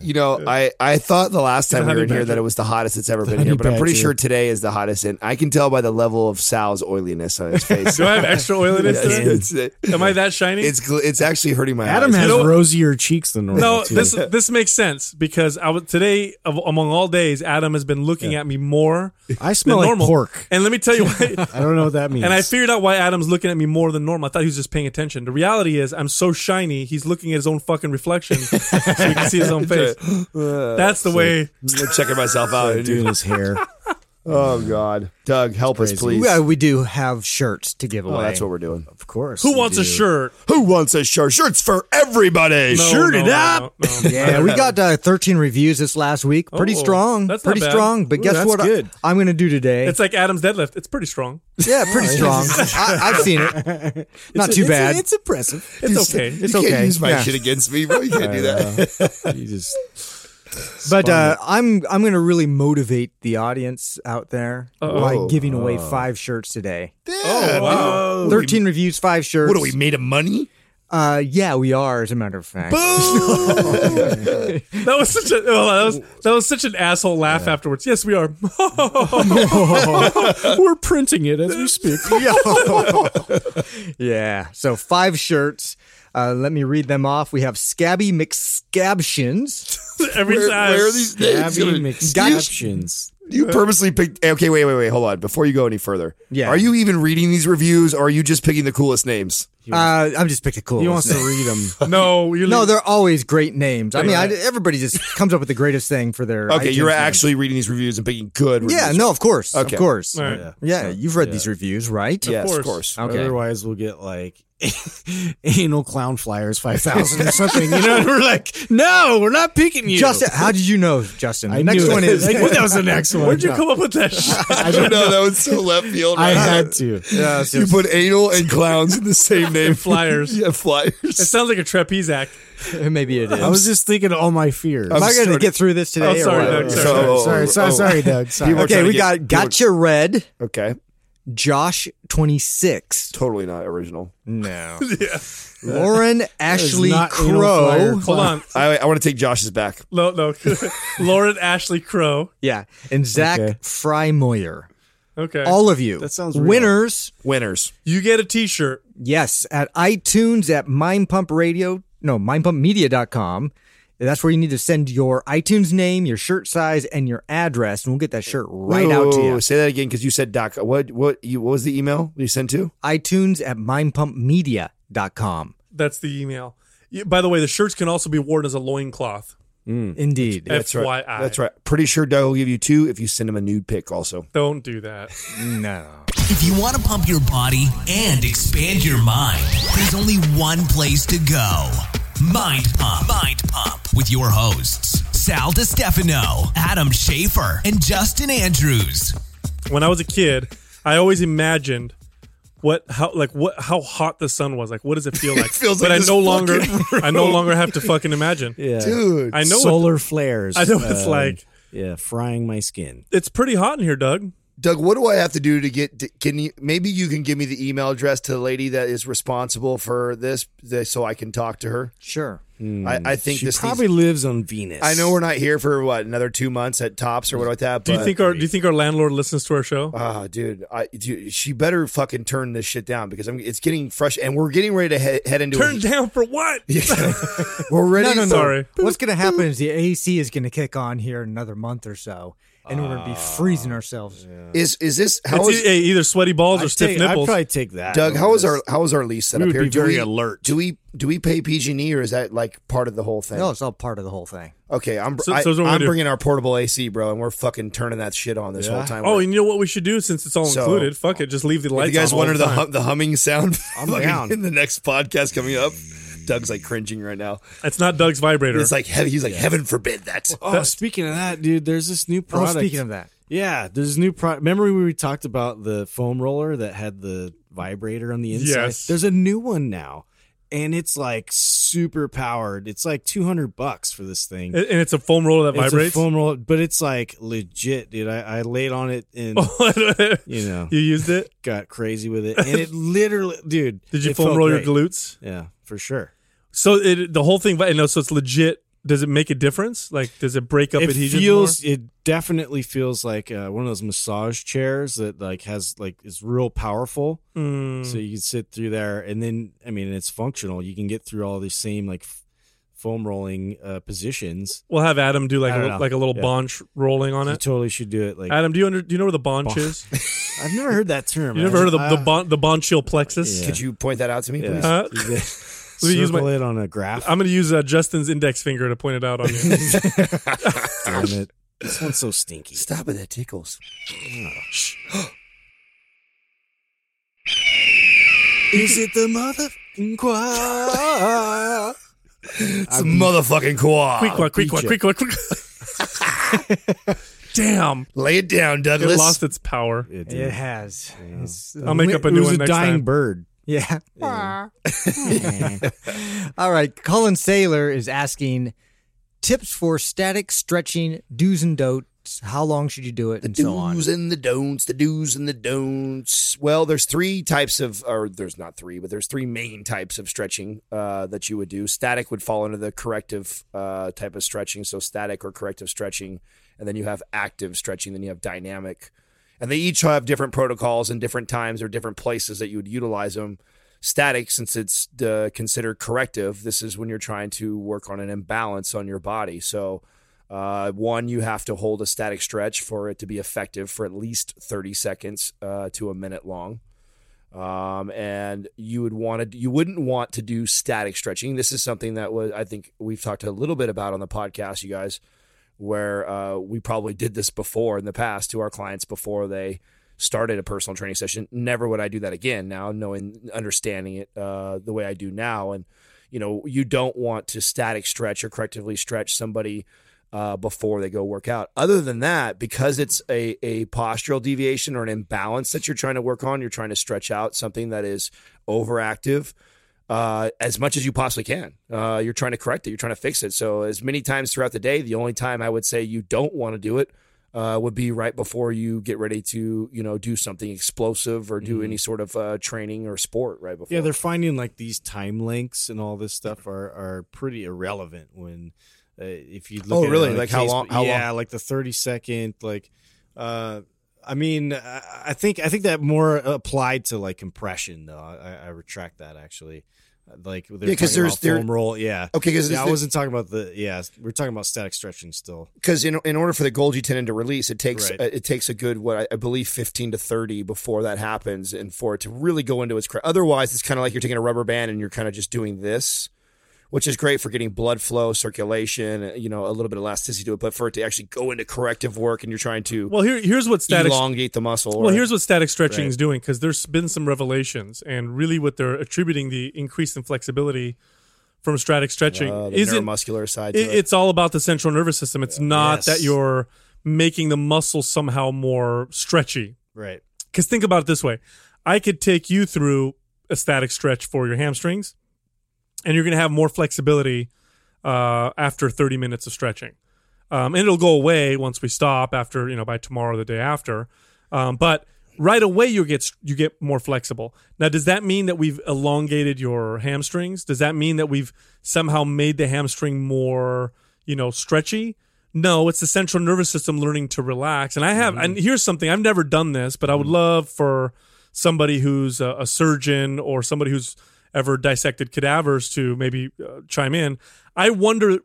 You know, I, I thought the last time we were in here that it was the hottest it's ever been here, but I'm pretty sure today is the hottest, and I can tell by the level of Sal's oiliness on his face. Do I have extra oiliness It's- today? it's, Am I that shiny? it's gl- it's actually hurting my Adam eyes. has You know- rosier cheeks than normal. no, too. this this makes sense because I was today of, among all days, Adam has been looking at me more I smell than like normal. pork. And let me tell you why. I don't know what that means. And I figured out why Adam's looking at me more than normal. I thought he was just paying attention. The reality is, I'm so shiny. He's looking at his own fucking reflection, so he can see his own face. That's the way. I'm checking myself out. doing his hair. Oh God, Doug, help us, please. Well, we do have shirts to give away. Oh, that's what we're doing. Of course. Who you wants a do. shirt? Who wants a shirt? Shirts for everybody. No, Shirt no, it no, up. no, no. Yeah, we got uh, 13 reviews this last week. Pretty Oh, strong. that's not pretty bad. strong. But Ooh, guess that's what? I- good. I'm going to do today. It's like Adam's deadlift. It's pretty strong. yeah, pretty strong. I, I've seen it. Not too It's- bad. It's impressive. It's okay. It's you okay. can't use my Yeah. shit against me, bro. You can't do that. You just But uh, I'm I'm going to really motivate the audience out there by Oh. giving away five shirts today. oh wow. 13 reviews, five shirts. What are we made of money? Uh, yeah, we are. As a matter of fact. That was such a oh, that was that was such an asshole laugh afterwards. Yes, we are. we're printing it as we speak. yeah. So five shirts. Uh, let me read them off. We have Scabby McScabshins. Every Where, time. where are these names? Abby coming- McScaptions. You purposely picked. Eh, okay, wait, wait, wait. Hold on. Before you go any further, Yeah. Are you even reading these reviews, or are you just picking the coolest names? Uh, I'm just picking cool. He wants to read them. No, you No, they're always great names. I mean, I, everybody just comes up with the greatest thing for their. Okay, iTunes you're name. actually reading these reviews and picking good. Yeah, no, of course, Okay. of course. All right. Yeah. Yeah, you've read these reviews, right? Yes, of course. course. Okay. Otherwise, we'll get like anal clown flyers five thousand or something. You know, and we're like, no, we're not picking you. Justin, how did you know, Justin? The I next knew one it. is Like, that was the next one. Where'd you come up with that shit? I don't know. That was so left field. I had to. Yeah, it's You just- put anal and clowns in the same name. Flyers. yeah, flyers. It sounds like a trapeze act. maybe it is. I was just thinking of all my fears. Am I going to get through this today? Oh, sorry, what? Doug, sorry. So- oh, sorry, oh, sorry, oh. sorry, Doug. Sorry. Okay, we to got get- Gotcha Red, Okay, Josh twenty six, totally not original. no, Yeah. Lauren Ashley not anal flyer. Crow, Hold on. I, I want to take Josh's back. No, no. Lauren Ashley Crow. yeah, and Zach Okay. Frymoyer. Okay. All of you, That sounds real. winners. Winners. you get a T-shirt. Yes, at iTunes at Mind Pump Radio, no, mindpumpmedia.com. That's where you need to send your iTunes name, your shirt size, and your address, and we'll get that shirt right out to Whoa, you. Say that again because you said doc. What what you what was the email you sent to? iTunes at mindpumpmedia.com. That's the email. By the way, the shirts can also be worn as a loincloth. Mm. Indeed. That's right. FYI. That's right. Pretty sure Doug will give you two if you send him a nude pic. Also, Don't do that. No. If you want to pump your body and expand your mind, there's only one place to go. Mind Pump. Mind Pump with your hosts, Sal DiStefano, Adam Schafer, and Justin Andrews. When I was a kid, I always imagined what how like what how hot the sun was. Like what does it feel like? feels but like I no longer fucking I no longer have to fucking imagine. Yeah. dude. I know what, Solar flares. I know what it's um, like. Yeah, frying my skin. It's pretty hot in here, Doug. Doug, what do I have to do to get? To, can you maybe you can give me the email address to the lady that is responsible for this, this so I can talk to her? Sure. I, I think She this probably needs- lives on Venus. I know we're not here for what another two months at tops or what like that. Do you think our do you think our landlord listens to our show? Ah, dude, I dude, she better fucking turn this shit down because I'm. It's getting fresh, and we're getting ready to head, head into. Turn a, down for what? We're ready. No, no, no. Sorry. What's going to happen is the AC is going to kick on here in another month or so, and we're going to be freezing ourselves. Is is this how It's is e- either sweaty balls or I'd, stiff take, I'd probably take that. Doug? How is our how is our lease set We up would here? be do very we, alert. Do we do we pay PG&E or is that like part of the whole thing? No, it's all part of the whole thing. Okay, I'm So- I, so what do we I'm do? bringing our portable AC, bro, and we're fucking turning that shit on this Yeah. whole time. Oh, and you know what we should do since it's all So- included? Fuck it, just leave the if lights you guys on all wanted the the hum, the humming sound I'm fucking down. in the next podcast coming up, Doug's like cringing right now. It's not Doug's vibrator. It's like heaven, he's like heaven forbid that. Oh, speaking of that, dude, there's this new Oh, product. speaking of that, Yeah, there's a new product. Remember when we talked about the foam roller that had the vibrator on the inside? Yes. There's a new one now, and it's like super powered. It's like 200 bucks for this thing. and it's a foam roller that It's vibrates. a foam roller, but it's like legit, dude. I, I laid on it and oh, you know you used it? got crazy with it, and it literally, dude. Did you foam roll great. your glutes? Yeah, for sure. So it, the whole thing, but no, so it's legit. Does it make a difference? Like, does it break up it adhesions? feels it definitely feels like uh, one of those massage chairs that like has like is real powerful? Mm. so you can sit through there and then i mean it's functional you can get through all these same like f- foam rolling uh, positions we'll have Adam do like I a, know. like a little Yeah. bonch rolling on it. you it. totally should do it like Adam, do you under, do you know where the bonch Bonch. is? i've never heard that term You never heard of the I- the, bon, the bonchial plexus? Yeah. Could you point that out to me, yeah. please? Huh? You get- Let me use circle my- it on a graph I'm going to use uh, Justin's index finger to point it out on you. Damn it. this one's so stinky Stop it, that tickles. is it the mother choir? It's a motherfucking quad. quick one, quick beat quick one, quick Damn. Lay it down, It lost its power. It it did. has. It's- I'll make up a new it was one a next dying time. bird Yeah. All right. Colin Saylor is asking tips for static stretching, do's and don'ts. How long should you do it, the and so on. do's and the don'ts, the do's and the don'ts. Well, there's three types of, or there's not three, but there's three main types of stretching uh, that you would do. Static would fall into the corrective uh, type of stretching, so static or corrective stretching, and then you have active stretching, then you have dynamic, and they each have different protocols and different times or different places that you would utilize them. Static, since it's uh, considered corrective, this is when you're trying to work on an imbalance on your body. So. Uh, one, you have to hold a static stretch for it to be effective for at least 30 seconds uh, to a minute long. Um, and you would want to, you wouldn't want to do static stretching. This is something that was, I think we've talked a little bit about on the podcast, you guys, where uh, we probably did this before in the past to our clients before they started a personal training session. Never would I do that again now, knowing, understanding it uh, the way I do now. And, you know, you don't want to static stretch or correctively stretch somebody uh, before they go work out. Other than that, because it's a, a postural deviation or an imbalance that you're trying to work on, you're trying to stretch out something that is overactive uh, as much as you possibly can. Uh, you're trying to correct it, you're trying to fix it. So, as many times throughout the day, the only time I would say you don't want to do it. Uh, would be right before you get ready to, you know, do something explosive or do any sort of uh, training or sport right before. Yeah, they're finding like these time links and all this stuff are are pretty irrelevant when uh, if you look Oh, at really? Like how long- how yeah, like the 30 second like uh I mean, I I think I think that more applied to like compression though. I, I retract that actually. Like they're Yeah, there's- there- foam roll. Yeah, Okay, because yeah. I wasn't talking about the yeah. We're talking about static stretching still. because in, in order for the Golgi tendon to release, it takes Right. uh, it takes a good what I, I believe fifteen to thirty before that happens, and for it to really go into its. cra- Otherwise, it's kind of like you're taking a rubber band and you're kind of just doing this, which is great for getting blood flow, circulation, you know, a little bit of elasticity to it. But for it to actually go into corrective work and you're trying to Well, here, here's what static elongate the muscle. Well, or- here's what static stretching Right. is doing because there's been some revelations, and really what they're attributing the increase in flexibility from static stretching uh, isn't. neuromuscular side. To It, it. it's all about the central nervous system. It's not Yes. that you're making the muscle somehow more stretchy. Right. Because think about it this way: I could take you through a static stretch for your hamstrings, and you're going to have more flexibility uh, after 30 minutes of stretching, um, and it'll go away once we stop after you know by tomorrow or the day after. Um, but right away you get you get more flexible. Now, does that mean that we've elongated your hamstrings? Does that mean that we've somehow made the hamstring more you know stretchy? No, it's the central nervous system learning to relax. And I have, and here's something I've never done this, but I would love for somebody who's a, a surgeon or somebody who's ever dissected cadavers to maybe uh, chime in. I wonder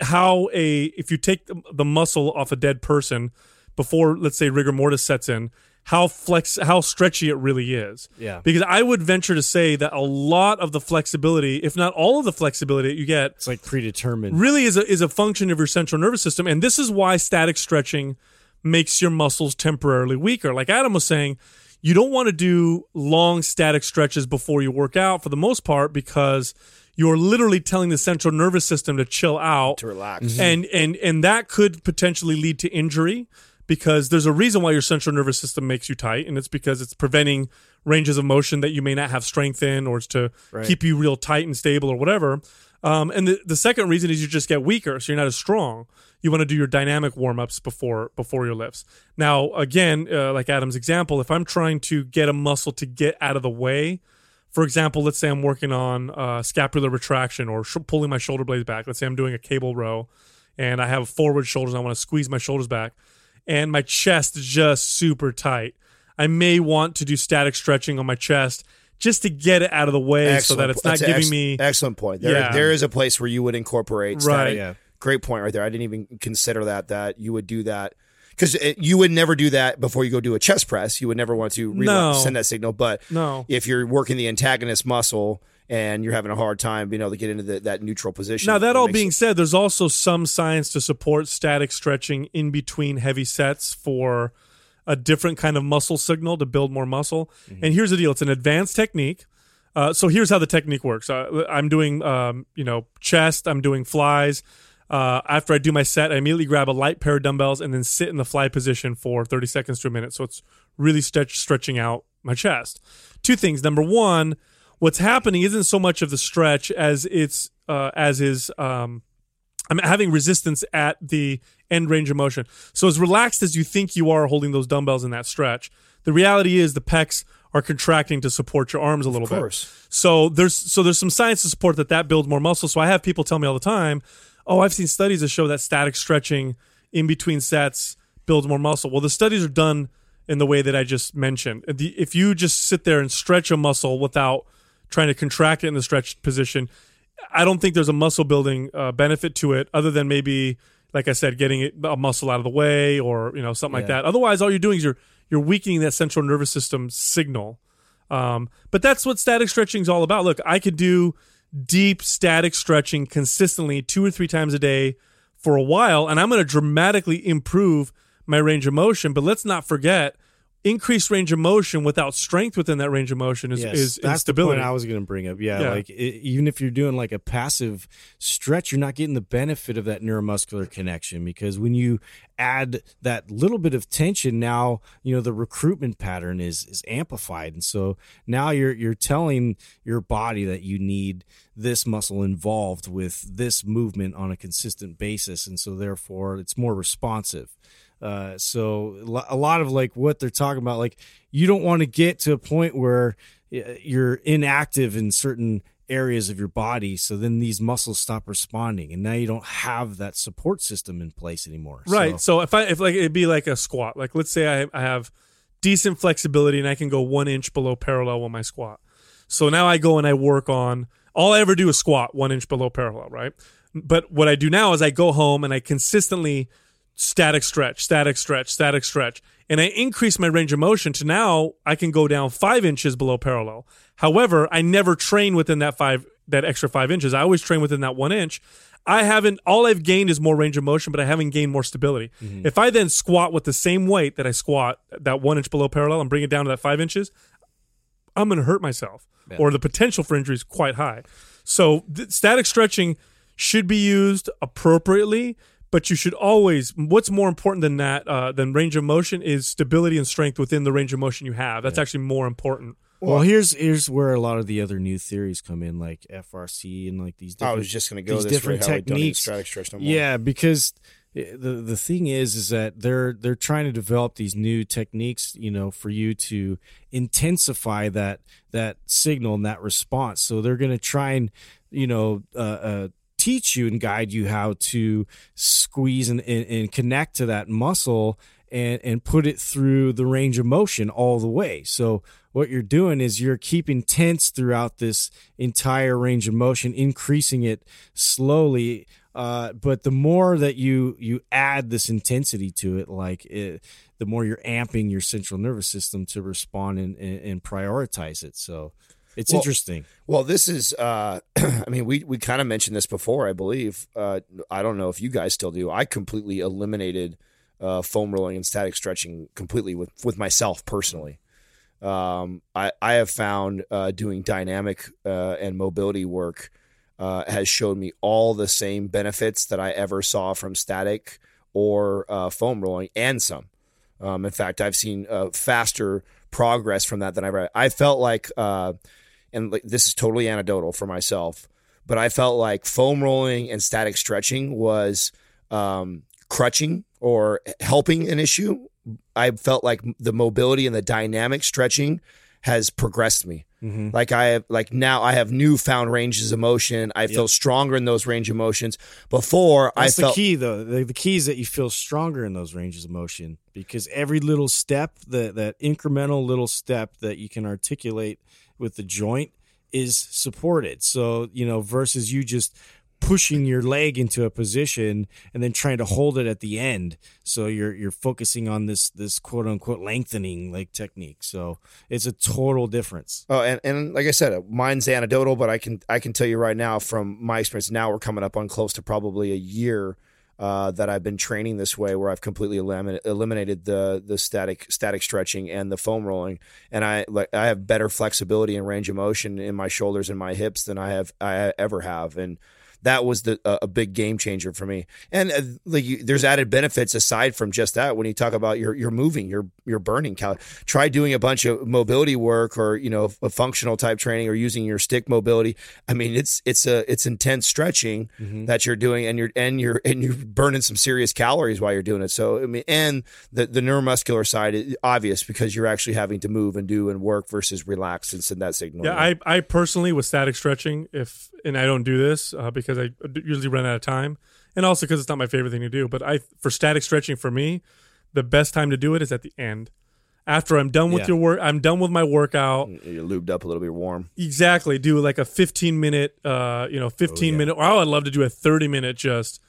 how a if you take the, muscle off a dead person before, let's say, rigor mortis sets in, how flex, how stretchy it really is. Yeah. Because I would venture to say that a lot of the flexibility, if not all of the flexibility that you get, It's like predetermined. really is a is a function of your central nervous system, and this is why static stretching makes your muscles temporarily weaker. Like Adam was saying, you don't want to do long static stretches before you work out for the most part because you're literally telling the central nervous system to chill out. To relax. Mm-hmm. and and and that could potentially lead to injury because there's a reason why your central nervous system makes you tight and it's because it's preventing ranges of motion that you may not have strength in or it's to keep you real tight and stable or whatever um, and the, the second reason is you just get weaker so you're not as strong you want to do your dynamic warm-ups before before your lifts now again uh, like adam's example if i'm trying to get a muscle to get out of the way for example, let's say I'm working on uh, scapular retraction or sh- pulling my shoulder blades back. Let's say I'm doing a cable row and I have forward shoulders and I want to squeeze my shoulders back and my chest is just super tight. I may want to do static stretching on my chest just to get it out of the way so that it's not That's giving ex- me. excellent point. There, Yeah. there is a place where you would incorporate. Right. Static. Yeah. Great point right there. I didn't even consider that. That you would do that because you would never do that before you go do a chest press. You would never want to re- No. send that signal. But No. if you're working the antagonist muscle and you're having a hard time being able to get into the, that neutral position. Now, that it all being it- said, there's also some science to support static stretching in between heavy sets for a different kind of muscle signal to build more muscle. And here's the deal it's an advanced technique. Uh, so here's how the technique works. Uh, I'm doing, um, you know, chest. I'm doing flies. Uh, after I do my set, I immediately grab a light pair of dumbbells and then sit in the fly position for 30 seconds to a minute. So it's really stretch, stretching out my chest. Two things. Number one, what's happening isn't so much of the stretch as it's uh, as is um, I'm having resistance at the end range of motion. So as relaxed as you think you are holding those dumbbells in that stretch, the reality is the pecs are contracting to support your arms a little course. bit. So there's so there's some science to support that that builds more muscle. So I have people tell me all the time, "Oh, I've seen studies that show that static stretching in between sets builds more muscle." Well, the studies are done in the way that I just mentioned. If you just sit there and stretch a muscle without trying to contract it in the stretched position, I don't think there's a muscle building uh, benefit to it, other than maybe, like I said, getting a muscle out of the way or you know something like that. Otherwise, all you're doing is you're you're weakening that central nervous system signal. Um, but that's what static stretching is all about. Look, I could do deep static stretching consistently two or three times a day for a while, and I'm going to dramatically improve my range of motion. But let's not forget, increased range of motion without strength within that range of motion is Yes, is that's instability. the point I was going to bring up. Yeah, Yeah. like i even if you're doing like a passive stretch, you're not getting the benefit of that neuromuscular connection because when you add that little bit of tension, now you know the recruitment pattern is is amplified, and so now you're you're telling your body that you need this muscle involved with this movement on a consistent basis, and so therefore it's more responsive. Uh, so a lot of like what they're talking about, like you don't want to get to a point where you're inactive in certain areas of your body. So then these muscles stop responding, and now you don't have that support system in place anymore. Right. So, So if I if like it'd be like a squat. Like let's say I, I have decent flexibility and I can go one inch below parallel on my squat. So now I go and I work on all I ever do is squat one inch below parallel, right? But what I do now is I go home and I consistently static stretch, static stretch, static stretch. And I increase my range of motion to now I can go down five inches below parallel. However, I never train within that five that extra five inches. I always train within that one inch. I haven't all I've gained is more range of motion, but I haven't gained more stability. Mm-hmm. If I then squat with the same weight that I squat that one inch below parallel and bring it down to that five inches, I'm going to hurt myself, or the potential for injury is quite high. So th- static stretching should be used appropriately, but you should always. What's more important than that uh, than range of motion is stability and strength within the range of motion you have. That's actually more important. well, here's here's where a lot of the other new theories come in, like FRC and like these. I was just going to go these this different way. Don't need techniques. static stretch no more. Yeah, because the the thing is is that they're they're trying to develop these new techniques, you know, for you to intensify that that signal and that response. So they're going to try and you know uh, uh, teach you and guide you how to squeeze and, and, and connect to that muscle and and put it through the range of motion all the way. So what you're doing is you're keeping tense throughout this entire range of motion, increasing it slowly. Uh, but the more that you you add this intensity to it, like it, the more you're amping your central nervous system to respond and, and, and prioritize it. So it's Well, interesting. Well, this is. Uh, I mean, we we kind of mentioned this before. I believe. Uh, I don't know if you guys still do. I completely eliminated uh, foam rolling and static stretching completely with with myself personally. Um, I I have found uh, doing dynamic uh, and mobility work uh, has showed me all the same benefits that I ever saw from static or uh, foam rolling, and some. Um, in fact, I've seen uh, faster progress from that than I've ever. I felt like, uh, and like, this is totally anecdotal for myself, but I felt like foam rolling and static stretching was um, crutching or helping an issue. I felt like the mobility and the dynamic stretching has progressed me. Like I have, like now I have newfound ranges of motion. I feel stronger in those range of motions. Before That's I felt the key, though. The, the key is that you feel stronger in those ranges of motion because every little step, that that incremental little step that you can articulate with the joint, is supported. So you know, versus you just pushing your leg into a position and then trying to hold it at the end. So you're you're focusing on this this quote unquote lengthening like technique. So it's a total difference. Oh, and, and like I said, mine's anecdotal, but I can I can tell you right now from my experience. Now we're coming up on close to probably a year uh, that I've been training this way, where I've completely eliminated, eliminated the the static static stretching and the foam rolling, and I like I have better flexibility and range of motion in my shoulders and my hips than I have I ever have, and that was the a a big game changer for me. And uh, like you, there's added benefits aside from just that. When you talk about you're you're moving, you're you're burning cal. Try doing a bunch of mobility work or you know a functional type training or using your stick mobility. I mean, it's it's a it's intense stretching that you're doing, and you're and you're and you're burning some serious calories while you're doing it. So I mean, and the the neuromuscular side is obvious because you're actually having to move and do and work versus relax and send that signal. Yeah, I, I personally with static stretching, if and I don't do this uh, because I usually run out of time, and also because it's not my favorite thing to do. But I for static stretching for me, the best time to do it is at the end, after I'm done with Yeah. your work. I'm done with my workout. you're lubed up a little bit warm. Exactly. Do like a 15 minute, uh, you know, 15 minute. Or I would love to do a 30 minute just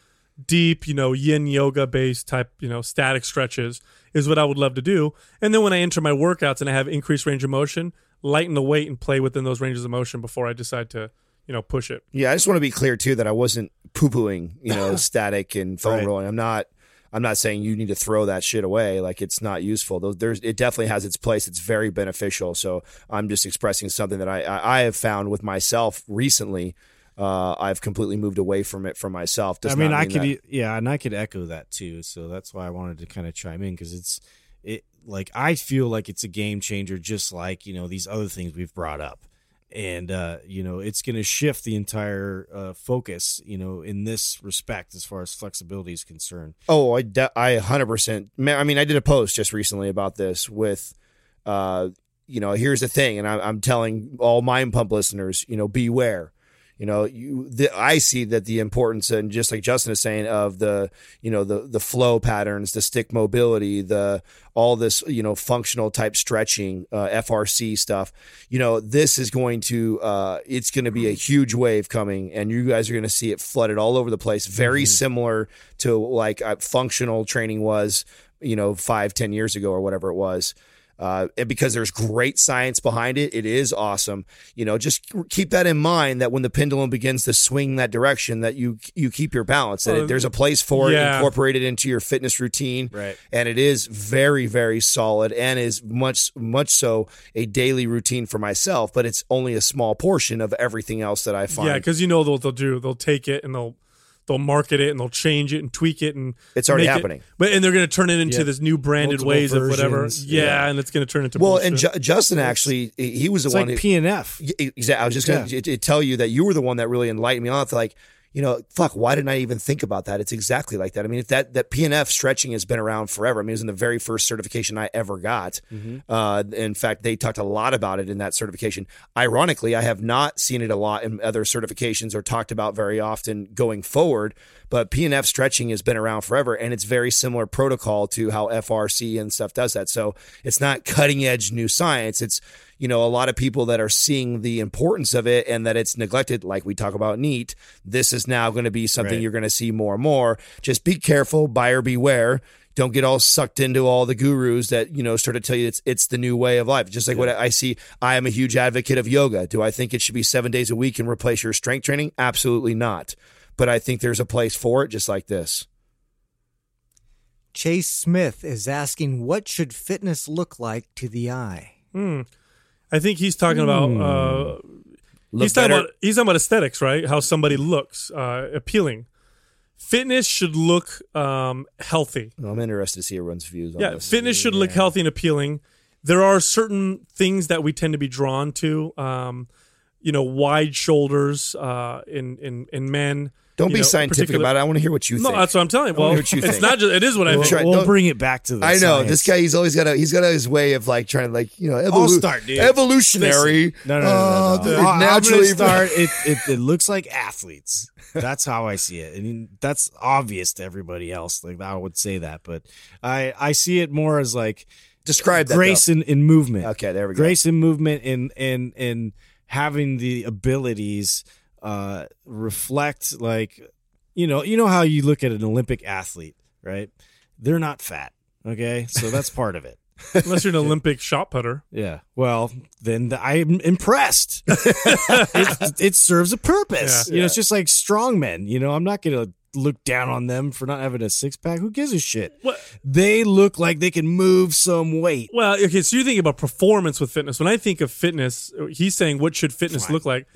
deep, you know, yin yoga based type, you know, static stretches is what I would love to do. And then when I enter my workouts and I have increased range of motion, lighten the weight and play within those ranges of motion before I decide to, you know, push it. Yeah, I just want to be clear too that I wasn't poo pooing, you know, static and foam Right. rolling. I'm not. I'm not saying you need to throw that shit away. Like it's not useful. There's, it definitely has its place. It's very beneficial. So I'm just expressing something that I, I, have found with myself recently. Uh, I've completely moved away from it for myself. Does I mean, not I could, that- yeah, and I could echo that too. So that's why I wanted to kind of chime in because it's, it like I feel like it's a game changer, just like you know these other things we've brought up, and uh, you know it's going to shift the entire uh, focus, you know, in this respect as far as flexibility is concerned. Oh, I de- I 100%. Man, I mean, I did a post just recently about this with uh you know, here's the thing and I I'm telling all mind pump listeners, you know, beware. You know, you the, I see that the importance and just like Justin is saying of the, you know, the the flow patterns, the stick mobility, the all this, you know, functional type stretching, uh, FRC stuff. You know, this is going to uh it's going to be a huge wave coming and you guys are going to see it flooded all over the place. Very similar to like uh, functional training was, you know, five, ten years ago or whatever it was. Uh, and because there's great science behind it, it is awesome. You know, just keep that in mind that when the pendulum begins to swing that direction, that you you keep your balance. That it, there's a place for it yeah. incorporated into your fitness routine, Right. And it is very very solid and is much much so a daily routine for myself. But it's only a small portion of everything else that I find. Yeah, because you know what they'll do. They'll take it and they'll they'll market it and they'll change it and tweak it and It's already make it- happening. but and they're going to turn it into Yeah. this new branded Multiple ways of whatever. Yeah, Yeah. and it's going to turn into well, bullshit. and Ju- Justin actually, he was the It's one. like who, P and F. Exactly. I was just going to tell you that you were the one that really enlightened me on it. Like, you know, fuck, why didn't I even think about that? It's exactly like that. I mean, if that, that PNF stretching has been around forever. I mean, it was in the very first certification I ever got. Uh, in fact, they talked a lot about it in that certification. Ironically, I have not seen it a lot in other certifications or talked about very often going forward. But PNF stretching has been around forever, and it's very similar protocol to how FRC and stuff does that. So it's not cutting edge new science. It's you know a lot of people that are seeing the importance of it and that it's neglected like we talk about neat this is now going to be something Right. you're going to see more and more. Just be careful buyer beware. Don't get all sucked into all the gurus that you know start to tell you it's it's the new way of life. Just like what i see i am a huge advocate of yoga. Do i think it should be seven days a week and replace your strength training? Absolutely not. But i think there's a place for it just like this. Chase Smith is asking, what should fitness look like to the eye? Hmm. I think he's talking about uh, he's talking better. about he's talking about aesthetics, right? How somebody looks uh, appealing. Fitness should look um, healthy. Well, I'm interested to see everyone's views on Yeah, this. fitness should look healthy and appealing. There are certain things that we tend to be drawn to. Um, you know, wide shoulders uh, in in in men. Don't be know, scientific particular- about it. I want to hear what you No, think. that's what I'm telling you. I Well, what you it's think. not just. It is what I Well, think. we'll don't- bring it back to the I know science. this guy. He's always got a he's got his way of like trying to like you know evolu- start, dude. evolutionary. No, no, no, uh, no, no. the- I- I'm naturally gonna start. It, it it looks like athletes. That's how I see it, and that's obvious to everybody else. Like I would say that, but I I see it more as like Describe that. grace though. in, in movement. Okay, there we go. Grace in movement and and and having the abilities uh reflect like you know you know how you look at an Olympic athlete, right? They're not fat. Okay, so that's part of it. Unless you're an Olympic shot putter. Yeah. Well, then the, I'm impressed. it, it serves a purpose. Yeah. You know, it's just like strongmen. You know, I'm not going to look down on them for not having a six pack. Who gives a shit? What? They look like they can move some weight. Well, okay, so you're thinking about performance with fitness. When I think of fitness, he's saying what should fitness look like?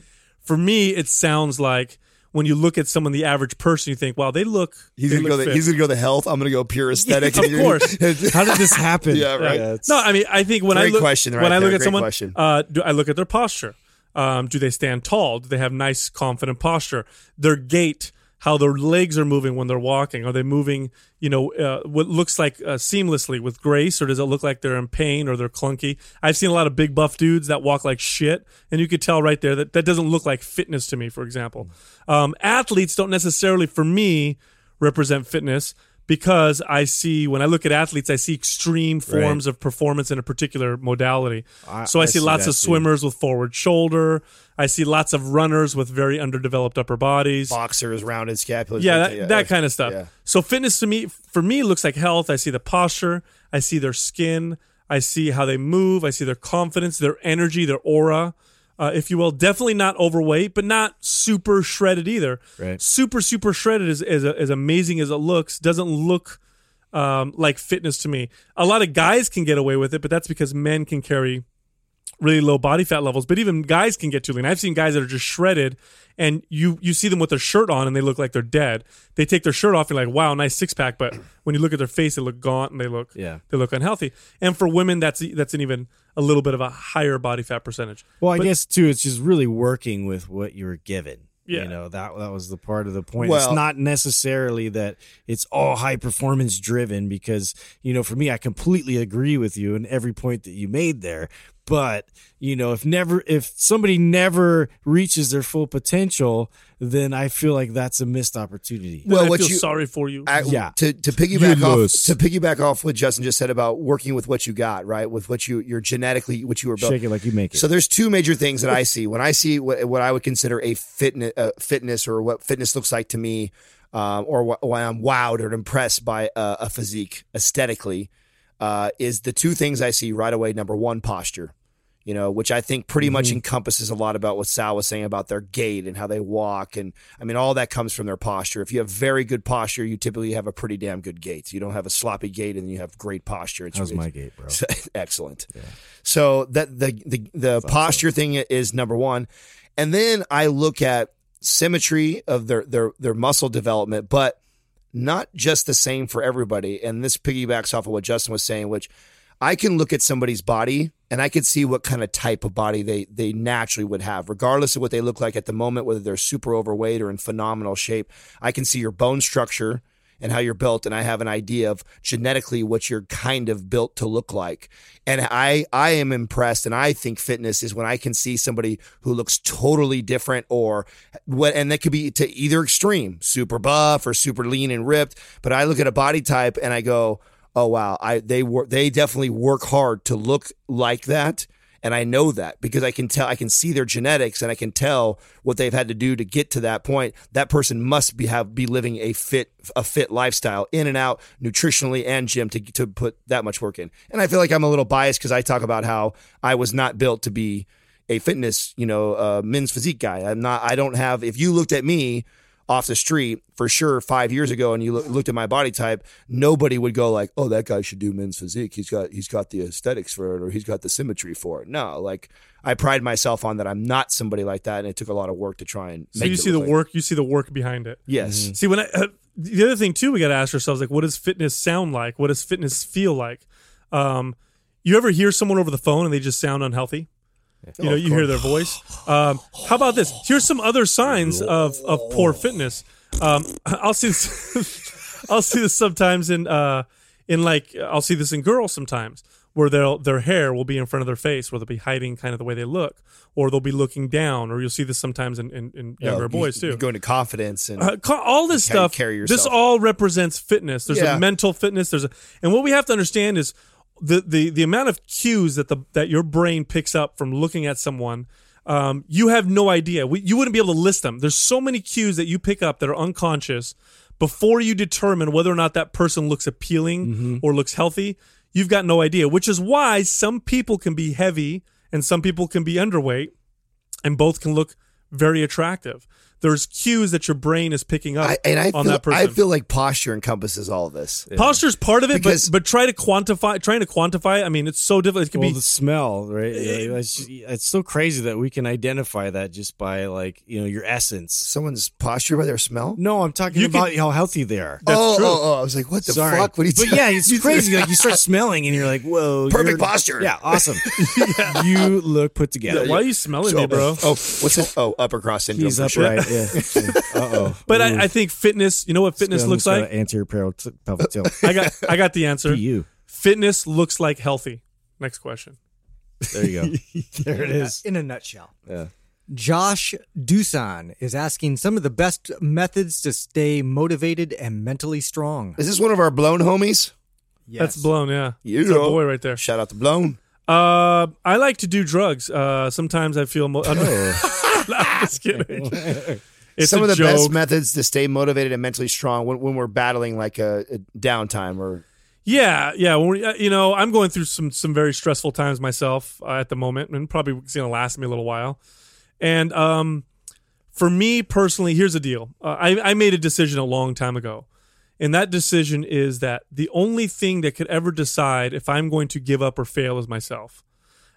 For me, it sounds like when you look at someone, the average person, you think, wow, they look. He's they gonna go. look The, he's gonna go the health. I'm gonna go pure aesthetic. of course. How did this happen? Yeah, right. it's- No, I mean, I think when I look question right when I look at someone, question. uh, do I look at their posture? Um, do they stand tall? Do they have nice, confident posture? Their gait, how their legs are moving when they're walking. Are they moving, you know, uh, what looks like uh, seamlessly with grace, or does it look like they're in pain or they're clunky? I've seen a lot of big buff dudes that walk like shit, and you could tell right there that that doesn't look like fitness to me. For example, um, athletes don't necessarily, for me, represent fitness because I see when I look at athletes, I see extreme forms of performance in a particular modality. I- so I, I see see lots of too. swimmers with forward shoulder. I see lots of runners with very underdeveloped upper bodies. Boxers, rounded scapulars. Yeah, that, that kind of stuff. Yeah. So fitness to me, for me, looks like health. I see the posture. I see their skin. I see how they move. I see their confidence, their energy, their aura, uh, if you will. Definitely not overweight, but not super shredded either. Right. Super, super shredded is, is as amazing as it looks. Doesn't look um, like fitness to me. A lot of guys can get away with it, but that's because men can carry really low body fat levels. But even guys can get too lean. I've seen guys that are just shredded, and you you see them with their shirt on, and they look like they're dead. They take their shirt off, and you're like, wow, nice six pack. But when you look at their face, they look gaunt and they look Yeah. they look unhealthy. And for women, that's that's an even a little bit of a higher body fat percentage. Well, I But- guess too, it's just really working with what you're given. Yeah. You know, that that was the part of the point. Well- it's not necessarily that it's all high performance driven because, you know, for me I completely agree with you in every point that you made there. But, you know, if never if somebody never reaches their full potential, then I feel like that's a missed opportunity. Well, Well, I what feel you sorry for you. I, Yeah. To to piggyback You off lose. to piggyback off what Justin just said about working with what you got, right? With what you you're genetically what you were built. Shake it like you make it. So there's two major things that I see when I see what, what I would consider a fitness, uh, fitness or what fitness looks like to me, um, or wh- why I'm wowed or impressed by a, a physique aesthetically, uh, is the two things I see right away. Number one, posture. You know, which I think pretty much encompasses a lot about what Sal was saying about their gait and how they walk, and I mean all that comes from their posture. If you have very good posture, you typically have a pretty damn good gait. You don't have a sloppy gait and you have great posture. It's How's really- my gait, bro? Excellent. So that the the the posture thing is number one, and then I look at symmetry of their their their muscle development, but not just the same for everybody. And this piggybacks off of what Justin was saying, which I can look at somebody's body and I can see what kind of type of body they they naturally would have, regardless of what they look like at the moment, whether they're super overweight or in phenomenal shape. I can see your bone structure and how you're built, and I have an idea of genetically what you're kind of built to look like. And I I am impressed, and I think fitness is when I can see somebody who looks totally different, or what, and that could be to either extreme, super buff or super lean and ripped. But I look at a body type and I go, oh wow, I they work they definitely work hard to look like that. And I know that because I can tell, I can see their genetics, and I can tell what they've had to do to get to that point. That person must be have be living a fit a fit lifestyle, in and out, nutritionally and gym to to put that much work in. And I feel like I'm a little biased because I talk about how I was not built to be a fitness, you know, uh, men's physique guy. I'm not. I don't have. If you looked at me, off the street for sure five years ago and you look, looked at my body type nobody would go like oh that guy should do men's physique he's got he's got the aesthetics for it or he's got the symmetry for it no like i pride myself on that i'm not somebody like that and it took a lot of work to try and So make you it see the like- work, you see the work behind it. yes See, when I, uh, the other thing too, we got to ask ourselves like, what does fitness sound like? What does fitness feel like? Um, you ever hear someone over the phone and they just sound unhealthy? You know, you hear their voice. Um, how about this? Here's some other signs of, of poor fitness. Um, I'll see this. I'll see this sometimes in uh, in like I'll see this in girls sometimes where they'll their hair will be in front of their face, where they'll be hiding kind of the way they look, or they'll be looking down, or you'll see this sometimes in, in, in You younger you- boys too you go into confidence and uh, ca- all this stuff carry this all represents fitness there's Yeah. a mental fitness there's a and what we have to understand is the the the amount of cues that the that your brain picks up from looking at someone um, you have no idea we, you wouldn't be able to list them there's so many cues that you pick up that are unconscious before you determine whether or not that person looks appealing Mm-hmm. or looks healthy you've got no idea which is why some people can be heavy and some people can be underweight and both can look very attractive. There's cues that your brain is picking up I, and I on feel, that person. I feel like posture encompasses all of this. Posture's part of it, Because- but but try to quantify. Trying to quantify. it, I mean, it's so difficult. It can well, be the smell, right? Yeah, it's, it's so crazy that we can identify that just by like you know your essence. Someone's posture by their smell. No, I'm talking You about can- how healthy they are. That's oh, true. oh, oh, I was like, what the Sorry, fuck? What are you but yeah, it's crazy. Like you start smelling, and you're like, "Whoa, Perfect posture. Yeah, awesome. You look put together. why are you smelling So- me, bro? Oh, what's it? Oh, upper cross syndrome. He's for sure. Upright. Yeah. uh oh. But I, I think fitness. You know what fitness looks like? anterior parallel t- pelvic tilt. I got I got the answer. you. Fitness looks like healthy. Next question. There you go. there it is. In a nutshell. Yeah. Josh Dusan is asking some of the best methods to stay motivated and mentally strong. Is this one of our blown homies? Yes. That's blown. Yeah, You It's a know. boy right there. Shout out to blown. Uh, I like to do drugs. Uh, sometimes I feel. Mo- I'm just kidding. It's Some of the joke. best methods to stay motivated and mentally strong when, when we're battling like a, a downtime or Yeah, yeah. When we, uh, you know, I'm going through some some very stressful times myself uh, at the moment, and probably it's going to last me a little while. And um, for me personally, here's the deal: uh, I, I made a decision a long time ago, and that decision is that the only thing that could ever decide if I'm going to give up or fail is myself.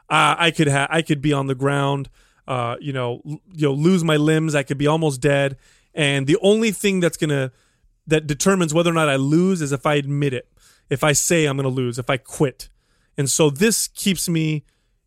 Uh, I could ha- I could be on the ground, uh, you know, l- you know, lose my limbs. I could be almost dead, and the only thing that's gonna that determines whether or not I lose is if I admit it. If I say I'm to lose, if I quit. And so this keeps me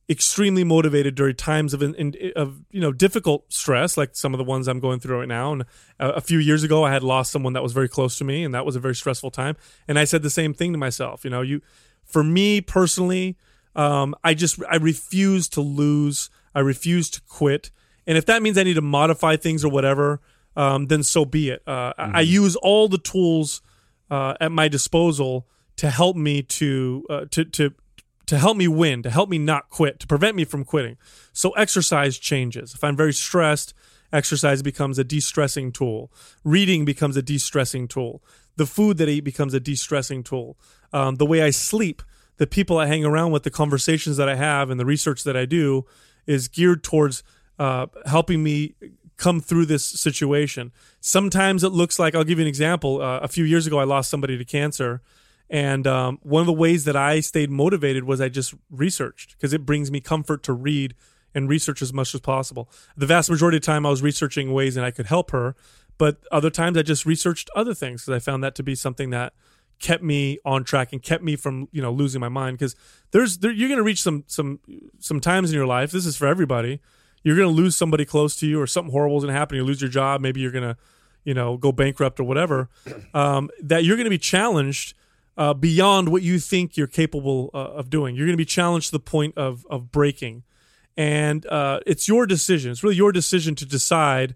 extremely motivated during times of of you know difficult stress like some of the ones I'm going through right now and a, a few years ago I had lost someone that was very close to me and that was a very stressful time and I said the same thing to myself you know you for me personally um, I just I refuse to lose I refuse to quit and if that means I need to modify things or whatever um, then so be it uh, I- I use all the tools uh, at my disposal to help me to uh, to to to help me win, to help me not quit, to prevent me from quitting. So exercise changes. If I'm very stressed, exercise becomes a de-stressing tool. Reading becomes a de-stressing tool. The food that I eat becomes a de-stressing tool. Um, the way I sleep, the people I hang around with, the conversations that I have, and the research that I do is geared towards uh, helping me come through this situation. Sometimes it looks like I'll give you an example. Uh, a few years ago, I lost somebody to cancer, and um, one of the ways that I stayed motivated was I just researched because it brings me comfort to read and research as much as possible. The vast majority of the time, I was researching ways that I could help her, but other times I just researched other things because I found that to be something that kept me on track and kept me from you know losing my mind. Because there's there, you're going to reach some some some times in your life this is for everybody you're going to lose somebody close to you or something horrible is going to happen you lose your job maybe you're going to you know go bankrupt or whatever um, that you're going to be challenged uh, beyond what you think you're capable uh, of doing. You're going to be challenged to the point of of breaking. And uh, it's your decision. It's really your decision to decide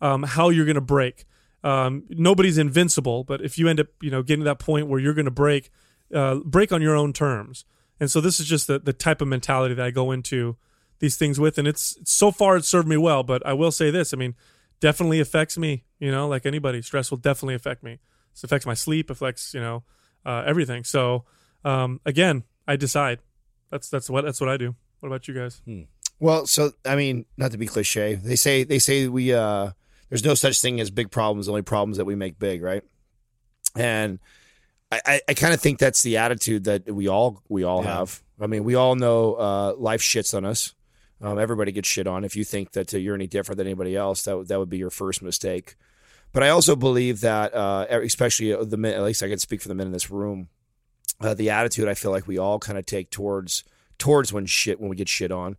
um, how you're going to break um, nobody's invincible, but if you end up, you know, getting to that point where you're going to break, uh, break on your own terms. And so this is just the, the type of mentality that I go into these things with, and it's so far it's served me well. But I will say this: I mean, definitely affects me. You know, like anybody, stress will definitely affect me. It affects my sleep, affects you know uh, everything. So um, again, I decide. That's that's what that's what I do. What about you guys? Well, so I mean, not to be cliche, they say they say we uh there's no such thing as big problems, only problems that we make big, right? And I, I, kind of think that's the attitude that we all we all Yeah. have. I mean, we all know uh, life shits on us. Um, everybody gets shit on. If you think that uh, you're any different than anybody else, that would- that would be your first mistake. But I also believe that, uh, especially the men, at least I can speak for the men in this room, uh, the attitude I feel like we all kind of take towards towards when shit when we get shit on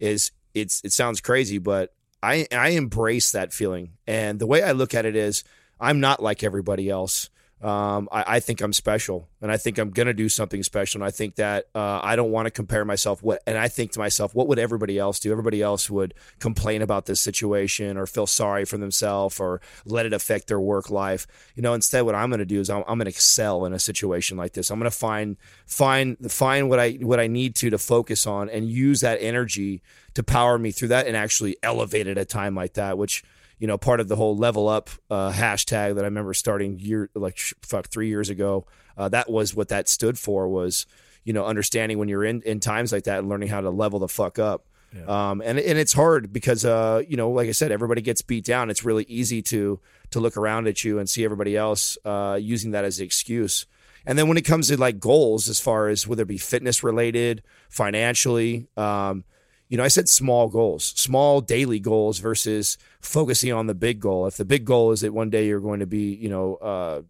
is it's it sounds crazy, but I I embrace that feeling, and the way I look at it is I'm not like everybody else. Um, I, I think I'm special, and I think I'm gonna do something special, and I think that uh, I don't want to compare myself. What and I think to myself, what would everybody else do? Everybody else would complain about this situation, or feel sorry for themselves, or let it affect their work life. You know, instead, what I'm gonna do is I'm, I'm gonna excel in a situation like this. I'm gonna find find find what I what I need to to focus on, and use that energy to power me through that, and actually elevate at a time like that, which you know, part of the whole level up uh, hashtag that I remember starting year like fuck three years ago. Uh, that was what that stood for was you know understanding when you're in in times like that and learning how to level the fuck up. Um, and and it's hard because uh, you know, like I said, everybody gets beat down. It's really easy to to look around at you and see everybody else uh, using that as an excuse. And then when it comes to like goals, as far as whether it be fitness related, financially, um, you know, I said small goals, small daily goals versus focusing on the big goal. If the big goal is that one day you're going to be, you know, uh,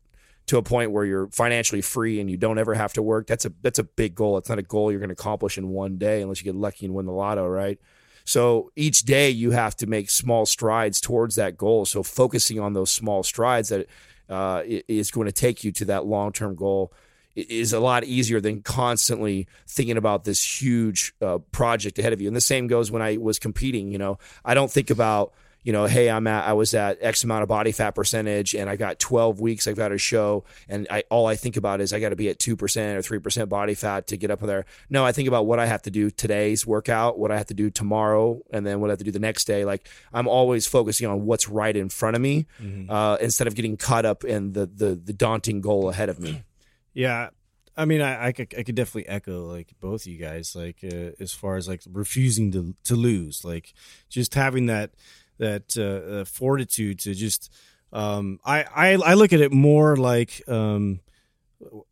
to a point where you're financially free and you don't ever have to work, that's a that's a big goal. It's not a goal you're going to accomplish in one day unless you get lucky and win the lotto, right? So each day you have to make small strides towards that goal. So focusing on those small strides that uh, is going to take you to that long term goal is a lot easier than constantly thinking about this huge uh, project ahead of you. And the same goes when I was competing. You know, I don't think about you know, hey, I'm at I was at X amount of body fat percentage, and I got 12 weeks. I've got a show, and I all I think about is I got to be at two percent or three percent body fat to get up there. No, I think about what I have to do today's workout, what I have to do tomorrow, and then what I have to do the next day. Like I'm always focusing on what's right in front of me uh, instead of getting caught up in the the the daunting goal ahead of me. Yeah, I mean, I I could, I could definitely echo like both of you guys, like uh, as far as like refusing to to lose, like just having that that uh, uh, fortitude to just. Um, I, I I look at it more like um,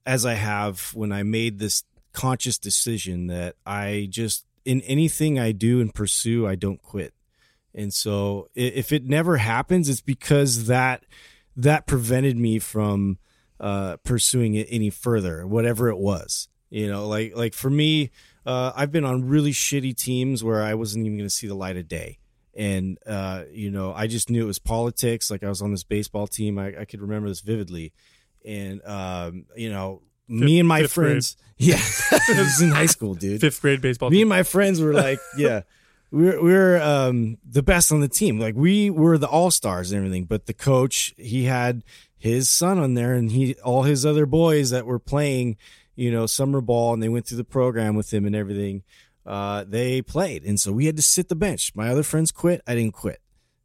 as I have when I made this conscious decision that I just in anything I do and pursue, I don't quit. And so if it never happens, it's because that that prevented me from uh, pursuing it any further, whatever it was. You know, like like for me, uh, I've been on really shitty teams where I wasn't even going to see the light of day, and uh, you know, I just knew it was politics. Like I was on this baseball team, I, I could remember this vividly, and um, you know, me and my fifth grade. friends, yeah, it was in high school, dude Fifth grade baseball. me team. and my friends were like, yeah, we're we're um, the best on the team. Like we were the all stars and everything. But the coach, he had his son on there, and he all his other boys that were playing, you know, summer ball, and they went through the program with him and everything. Uh, they played, and so we had to sit the bench. My other friends quit. I didn't quit.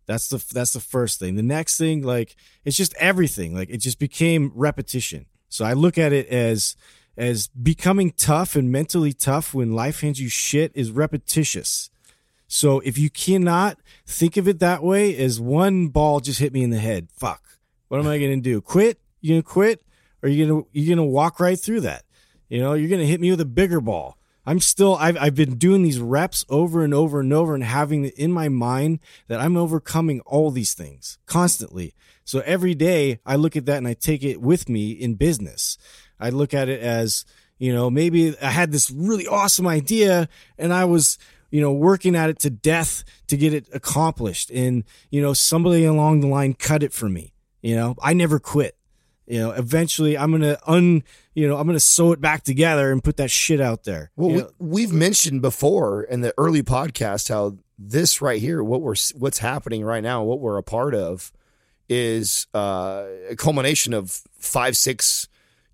That's the that's the first thing. The next thing, like it's just everything. Like it just became repetition. So I look at it as as becoming tough and mentally tough when life hands you shit is repetitious. So if you cannot think of it that way, as one ball just hit me in the head, fuck. What am I gonna do? Quit? You gonna quit? Or you gonna you gonna walk right through that? You know, you're gonna hit me with a bigger ball. I'm still I've I've been doing these reps over and over and over and having it in my mind that I'm overcoming all these things constantly. So every day I look at that and I take it with me in business. I look at it as, you know, maybe I had this really awesome idea and I was, you know, working at it to death to get it accomplished. And, you know, somebody along the line cut it for me. You know, I never quit. You know, eventually I'm going to un, you know, I'm to sew it back together and put that shit out there. Well, You know, we, we've mentioned before in the early podcast how this right here, what we're what's happening right now, what we're a part of, is uh, a culmination of five, six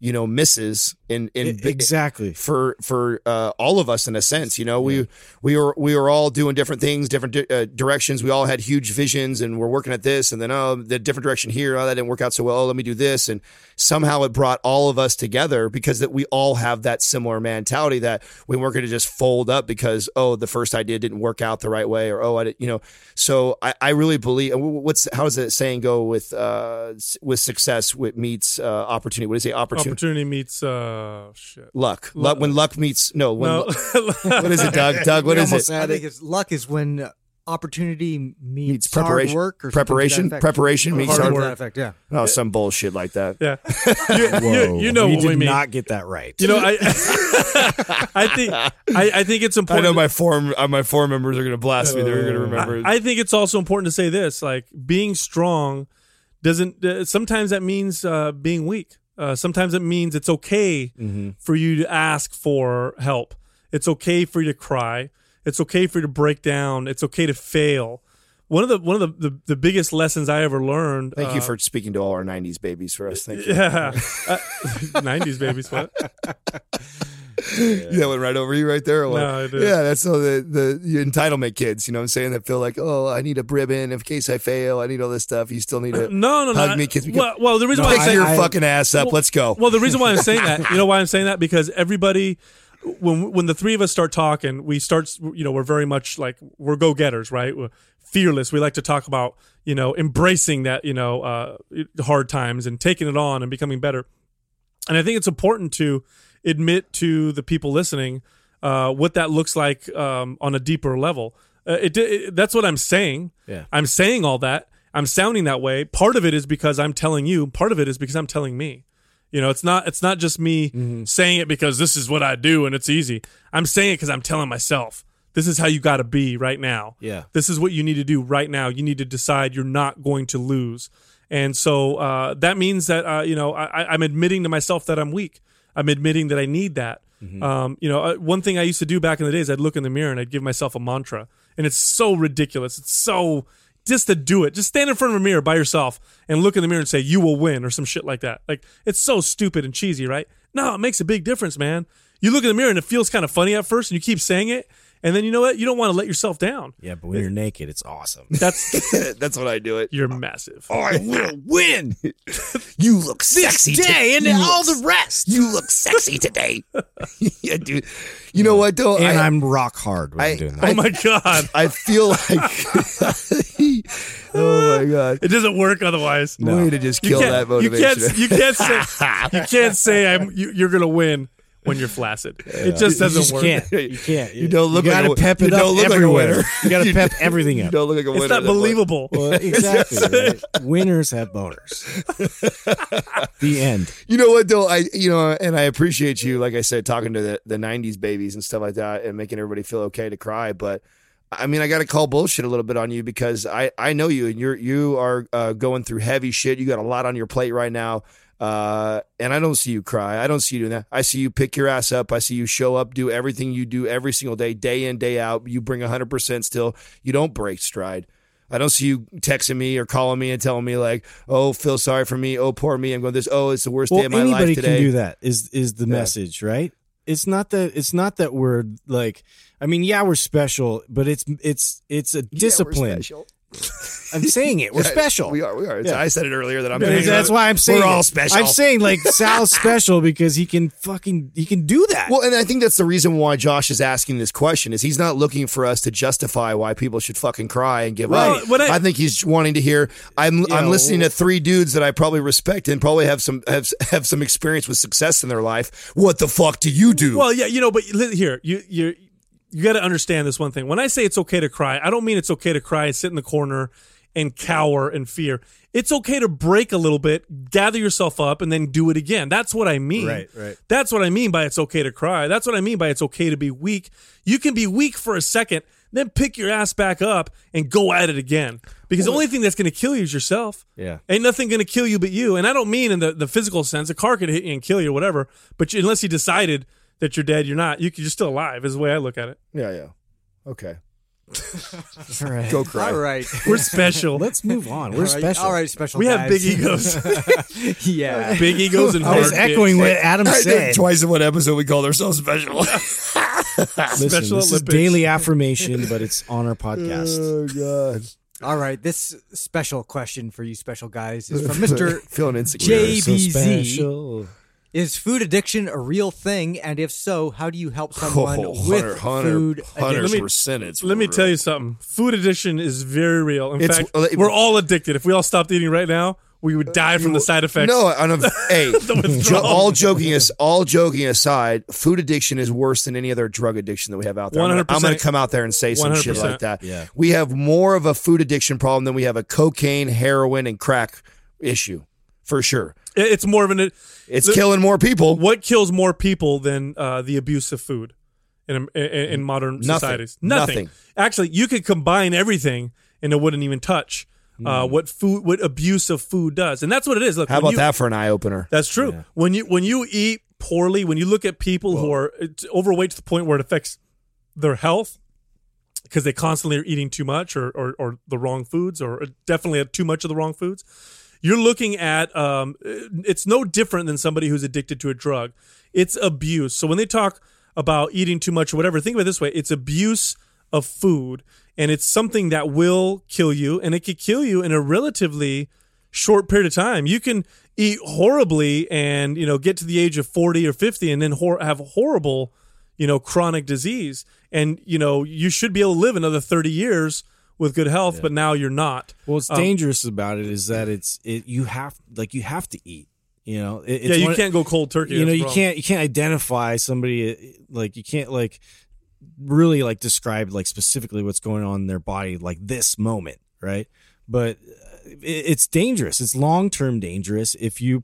you know misses in in exactly. for for uh, all of us in a sense. You know, we we were we were all doing different things, different di- uh, directions. We all had huge visions, and we're working at this, and then oh, the different direction here. Oh, that didn't work out so well. Oh, let me do this, and somehow it brought all of us together because that we all have that similar mentality that we weren't going to just fold up because oh, the first idea didn't work out the right way, or oh, I did, you know. So I, I really believe. What's how does that saying go with uh with success with meets uh, opportunity? What is it? Opportunity. Opportunity meets uh shit. Luck. luck. When luck meets no. When No. what is it, Doug? Doug, what We is it? had I think it's luck is when uh, opportunity meets, Meets hard preparation. work or Preparation. that effect. Preparation meets Hard hard work. work. That effect, yeah. Oh, some bullshit like that. yeah. You, you, you know we what did we mean. not get that right. you know, I I think I, I think it's important. I important. know my forum uh, my forum members are going to blast me. They're going to remember. I, I think it's also important to say this: like being strong doesn't. Uh, sometimes that means uh, being weak. Uh, sometimes it means it's okay for you to ask for help. It's okay for you to cry. It's okay for you to break down. It's okay to fail. One of the one of the, the, the biggest lessons I ever learned. Thank uh, you for speaking to all our '90s babies for us. Thank you. yeah, Uh, nineties babies. What? That went right over you right there. No, I. Yeah, that's all the, the entitlement kids. You know what I'm saying? That feel like, oh, I need a ribbon in case I fail. I need all this stuff. You still need to No, no, no. hug me, kiss me. Well, well, the reason why Pick I'm saying your I- fucking ass up. Well- Let's go. Well, the reason why I'm saying that, you know, why I'm saying that because everybody, when when the three of us start talking, we start, you know, we're very much like we're go getters, right? We're fearless. We like to talk about, you know, embracing that, you know, uh, hard times and taking it on and becoming better. And I think it's important to admit to the people listening uh, what that looks like um, on a deeper level. Uh, it, it, that's what I'm saying. Yeah. I'm saying all that. I'm sounding that way. Part of it is because I'm telling you. Part of it is because I'm telling me. You know, it's not it's not just me Mm-hmm. saying it because this is what I do and it's easy. I'm saying it because I'm telling myself this is how you got to be right now. Yeah. This is what you need to do right now. You need to decide you're not going to lose. And so uh, that means that uh, you know I, I'm admitting to myself that I'm weak. I'm admitting that I need that. Um, you know, uh, one thing I used to do back in the days, I'd look in the mirror and I'd give myself a mantra, and it's so ridiculous. It's so just to do it, just stand in front of a mirror by yourself and look in the mirror and say you will win or some shit like that. Like it's so stupid and cheesy, right? No, it makes a big difference, man. You look in the mirror and it feels kind of funny at first, and you keep saying it, and then you know what? You don't want to let yourself down. yeah, but when you're naked, it's awesome. That's that's what I do it. you're massive. Oh, I will win. you look sexy today, and you all the rest. You look sexy today. yeah, dude. You know what though? And I, I'm rock hard when I, I- am doing oh that. Oh my god, I feel like. oh my god. it doesn't work otherwise. Way to just You kill can't, that motivation. You can't, you can't say you can't say I'm you, you're gonna win when you're flaccid. It just you doesn't you just work. can't. You can't. You don't look you like gotta a- pep you it up don't look like a everywhere. winner. You gotta pep everything up. You don't look like a winner. It's not believable. Well, exactly. right? Winners have boners. the end. You know what though? I you know, and I appreciate you, like I said, talking to the, the '90s babies and stuff like that, and making everybody feel okay to cry. But I mean, I got to call bullshit a little bit on you because I I know you, and you're you are uh, going through heavy shit. You got a lot on your plate right now. Uh, and I don't see you cry. I don't see you doing that. I see you pick your ass up. I see you show up, do everything you do every single day, day in, day out. You bring 100% still. You don't break stride. I don't see you texting me or calling me and telling me like, "Oh, feel sorry for me. Oh, poor me. I'm going this. Oh, it's the worst day of my life today." can do that. Is is the message right? It's not that. It's not that we're like. I mean, yeah, we're special, but it's it's it's a Yeah, we're discipline. special. I'm saying it. We're special. We are. We are. Yeah. I said it earlier that I'm. That's, that's why I'm saying we're all special. I'm saying like Sal's special because he can fucking he can do that. Well, and I think that's the reason why Josh is asking this question is he's not looking for us to justify why people should fucking cry and give Right. up. I- I, think he's wanting to hear. I'm I'm know, listening to three dudes that I probably respect and probably have some have have some experience with success in their life. What the fuck do you do? Well, yeah, you know, but here you you you got to understand this one thing. When I say it's okay to cry, I don't mean it's okay to cry and sit in the corner and cower and fear. It's okay to break a little bit, gather yourself up, and then do it again. That's what I mean. Right, right. That's what I mean by it's okay to cry. That's what I mean by it's okay to be weak. You can be weak for a second, then pick your ass back up and go at it again. Because the only thing that's going to kill you is yourself. Yeah. Ain't nothing going to kill you but you. And I don't mean in the, the physical sense. A car could hit you and kill you or whatever. But you, unless you decided that you're dead, you're not. You, you're still alive, is the way I look at it. yeah, yeah. Okay. All right. Go cry. All right. We're special. Let's move on. We're All right, special. All right, special. we have guys. big egos. yeah. big egos and I was echoing dicks. what Adam I said. twice in one episode we called ourselves special. Listen, Special this is Olympics. daily affirmation, but it's on our podcast. oh god. All right. This special question for you, special guys, is from Mister Feeling insecure. J- So special. Is food addiction a real thing? And if so, how do you help someone Oh, with food hundred addiction? percent. It's Let me tell you something. Food addiction is very real. In It's- fact, uh, we're all addicted. If we all stopped eating right now, we would die from the side effects. No, on a, hey, jo- all joking is all joking aside, food addiction is worse than any other drug addiction that we have out there. I'm gonna- I'm going to come out there and say some shit 100%. like that. Yeah. We have more of a food addiction problem than we have a cocaine, heroin, and crack issue, for sure. It- It's more of an. It's The- killing more people. What kills more people than uh, the abuse of food in, in, in modern Nothing. societies? Nothing. Actually, you could combine everything and it wouldn't even touch uh, what food, what abuse of food does, and that's what it is. Look, How about you- that for an eye opener? That's true. When you when you eat poorly, when you look at people who are overweight to the point where it affects their health because they constantly are eating too much or, or or the wrong foods or definitely too much of the wrong foods, you're looking at um, it's no different than somebody who's addicted to a drug. It's abuse. So when they talk about eating too much or whatever, think of it this way: it's abuse of food, and it's something that will kill you, and it could kill you in a relatively short period of time. You can eat horribly and you know get to the age of 40 or 50 and then hor- have horrible you know chronic disease and you know you should be able to live another 30 years with good health but now you're not Well, what's Um, dangerous about it is that it's it you have like you have to eat. You know, it, it's yeah you one- can't go cold turkey You know, you can't you can't identify somebody uh, like you can't like really like describe like specifically what's going on in their body like this moment, right? But uh, it, it's dangerous. It's long term dangerous if you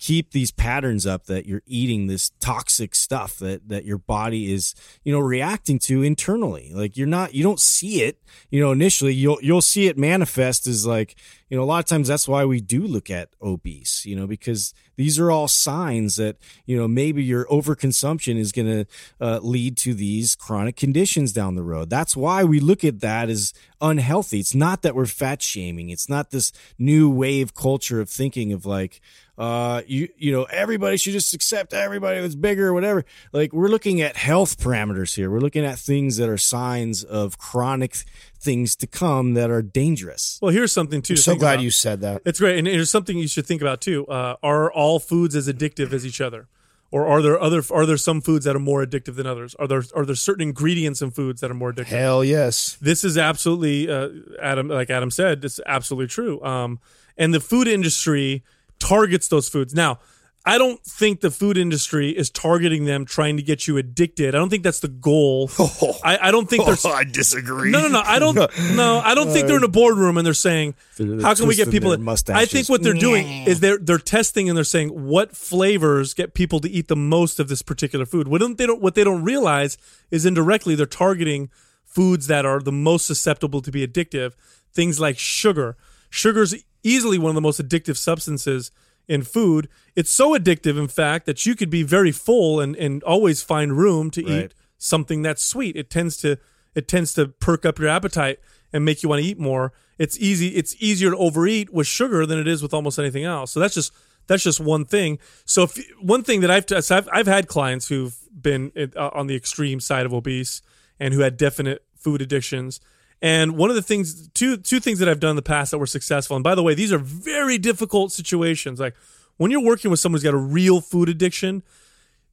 keep these patterns up that you're eating this toxic stuff that that your body is you know reacting to internally. Like you're not you don't see it you know initially. You'll you'll see it manifest as like you know a lot of times that's why we do look at obese you know because these are all signs that you know maybe your overconsumption is going to uh, lead to these chronic conditions down the road. That's why we look at that as unhealthy. It's not that we're fat shaming. It's not this new wave culture of thinking of like uh you you know everybody should just accept everybody that's bigger or whatever like we're looking at health parameters here we're looking at things that are signs of chronic things to come that are dangerous well here's something too to so glad about. you said that. It's great, and there's something you should think about too. Uh, are all foods as addictive as each other, or are there other? Are there some foods that are more addictive than others? Are there are there certain ingredients in foods that are more addictive? Hell yes. This is absolutely uh, Adam, like Adam said, it's absolutely true. Um, and the food industry targets those foods. Now, I don't think the food industry is targeting them trying to get you addicted. I don't think that's the goal. Oh. I, I don't think there's. I disagree. No, no, no. I don't. No, I don't think they're in a boardroom and they're saying, They're- "How can we get people?" their in?" mustaches. I think what they're doing is they're they're testing and they're saying what flavors get people to eat the most of this particular food. What don't they don't what they don't realize is indirectly they're targeting foods that are the most susceptible to be addictive. Things like sugar. Sugar's easily one of the most addictive substances in food. It's so addictive, in fact, that you could be very full and, and always find room to Right. eat something that's sweet. It tends to it tends to perk up your appetite and make you want to eat more. It's easy. It's easier to overeat with sugar than it is with almost anything else. So that's just that's just one thing. So if one thing that I've t- so I've, I've had clients who've been uh, on the extreme side of obese and who had definite food addictions. And one of the things, two two things that I've done in the past that were successful. And by the way, these are very difficult situations. Like when you're working with someone who's got a real food addiction,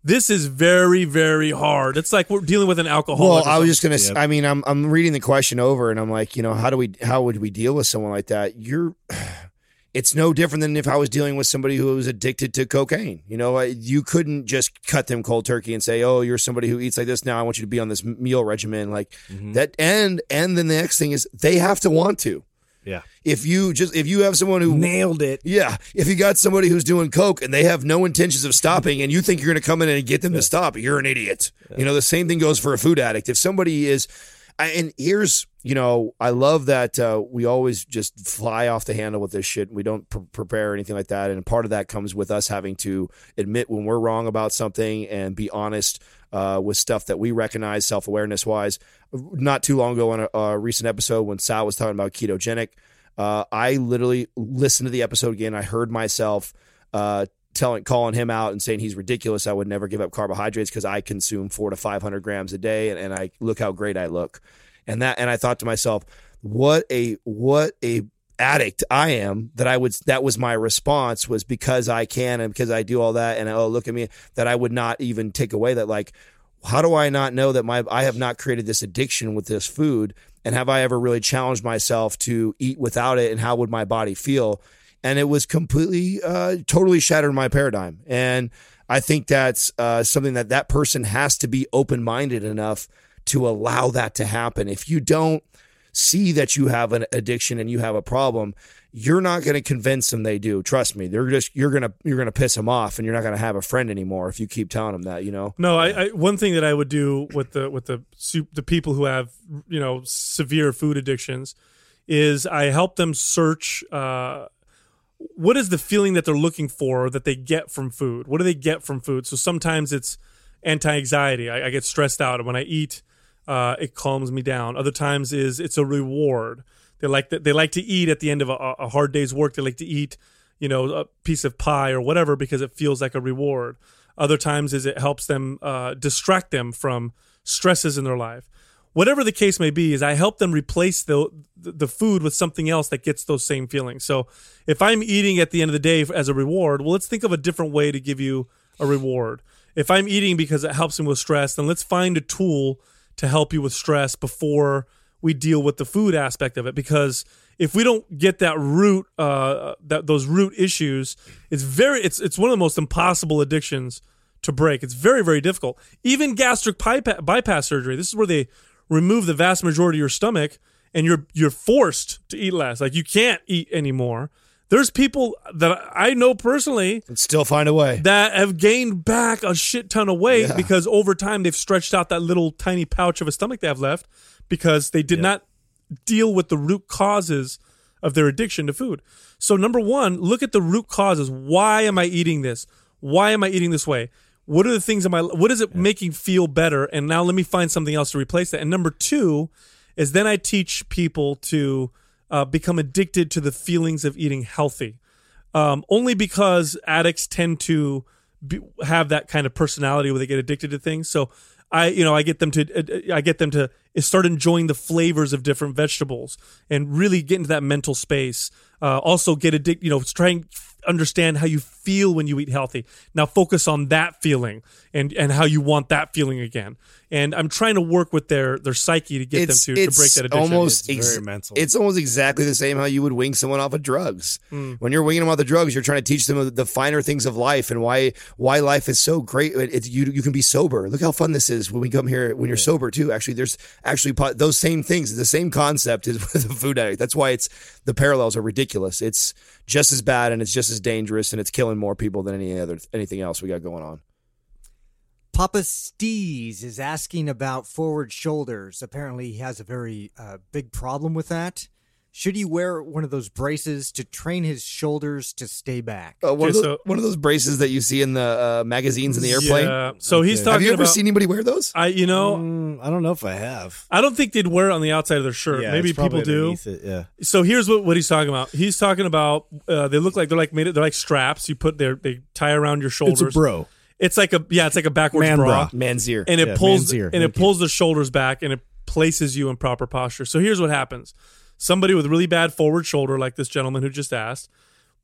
this is very very hard. It's like we're dealing with an alcoholic. Well, I was just gonna. s I mean, I'm I'm reading the question over, and I'm like, you know, how do we? How would we deal with someone like that? You're. It's no different than if I was dealing with somebody who was addicted to cocaine. You know, you couldn't just cut them cold turkey and say, "Oh, you're somebody who eats like this now. I want you to be on this meal regimen." Like mm-hmm. that, and and then the next thing is they have to want to. yeah If you just if you have someone who nailed it yeah, if you got somebody who's doing coke and they have no intentions of stopping, and you think you're going to come in and get them to stop, you're an idiot. You know, the same thing goes for a food addict. If somebody is, and here's you know, I love that uh, we always just fly off the handle with this shit. We don't pr- prepare anything like that. And part of that comes with us having to admit when we're wrong about something and be honest uh, with stuff that we recognize self awareness wise. Not too long ago on a, a recent episode when Sal was talking about ketogenic, uh, I literally listened to the episode again. I heard myself uh, telling, calling him out and saying he's ridiculous. I would never give up carbohydrates because I consume four to five hundred grams a day, and, and I look how great I look. And that, and I thought to myself, what a what a addict I am that I would that was my response was because I can and because I do all that and oh look at me that I would not even take away that like how do I not know that my I have not created this addiction with this food? And have I ever really challenged myself to eat without it? And how would my body feel? And it was completely uh, totally shattered my paradigm. And I think that's uh, something that that person has to be open minded enough to allow that to happen if you don't see that you have an addiction and you have a problem you're not going to convince them they do trust me they're just you're going to you're going to piss them off and you're not going to have a friend anymore if you keep telling them that you know No, I, I one thing that I would do with the with the the people who have you know severe food addictions is I help them search uh, what is the feeling that they're looking for that they get from food. What do they get from food? So sometimes it's anti-anxiety. I, I get stressed out when I eat. Uh, it calms me down. Other times is it's a reward. They like that. They like to eat at the end of a, a hard day's work. They like to eat, you know, a piece of pie or whatever because it feels like a reward. Other times is it helps them uh, distract them from stresses in their life. Whatever the case may be, is I help them replace the the food with something else that gets those same feelings. So if I'm eating at the end of the day as a reward, well, let's think of a different way to give you a reward. If I'm eating because it helps me with stress, then let's find a tool to help you with stress before we deal with the food aspect of it. Because if we don't get that root, uh, that those root issues, it's very it's it's one of the most impossible addictions to break. It's very very difficult. Even gastric bypa- bypass surgery. This is where they remove the vast majority of your stomach, and you're you're forced to eat less. Like you can't eat anymore. There's people that I know personally and still find a way that have gained back a shit ton of weight Yeah. because over time they've stretched out that little tiny pouch of a stomach they have left because they did not deal with the root causes of their addiction to food. So number 1, look at the root causes. Why am I eating this? Why am I eating this way? What are the things in my what is it making feel better? And now let me find something else to replace that. And number 2 is then I teach people to uh, become addicted to the feelings of eating healthy um, only because addicts tend to be, have that kind of personality where they get addicted to things. So I, you know, I get them to, I get them to start enjoying the flavors of different vegetables and really get into that mental space. Uh, also get addicted, you know, try and understand how you feel when you eat healthy. Now focus on that feeling and and how you want that feeling again. And I'm trying to work with their their psyche to get them to, to break that addiction. almost It's ex- very mental. It's almost exactly the same how you would wing someone off of drugs. Hmm. When you're winging them off the drugs, you're trying to teach them the finer things of life and why why life is so great. It's you you can be sober. Look how fun this is when we come here when you're sober too. Actually, there's actually those same things. The same concept is with a food addict. That's why it's the parallels are ridiculous. It's just as bad and it's just as dangerous and it's killing more people than any other anything else we got going on. Papa Steez is asking about forward shoulders. Apparently, he has a very uh, big problem with that. Should he wear one of those braces to train his shoulders to stay back? Uh, one, Okay, of those, so- one of those braces that you see in the uh, magazines in the airplane. Yeah. So he's talking Have you ever about. seen anybody wear those? I, you know, Mm, I don't know if I have. I don't think they'd wear it on the outside of their shirt. Yeah, Maybe people do. It, yeah. So here's what, what he's talking about. He's talking about uh, they look like they're like made it. they're like straps. You put their they tie around your shoulders. It's a bro. It's like a yeah, it's like a backwards Man bra, bra. Man's ear. and it Yeah, pulls man's ear. and it pulls the shoulders back and it places you in proper posture. So here's what happens: somebody with really bad forward shoulder, like this gentleman who just asked,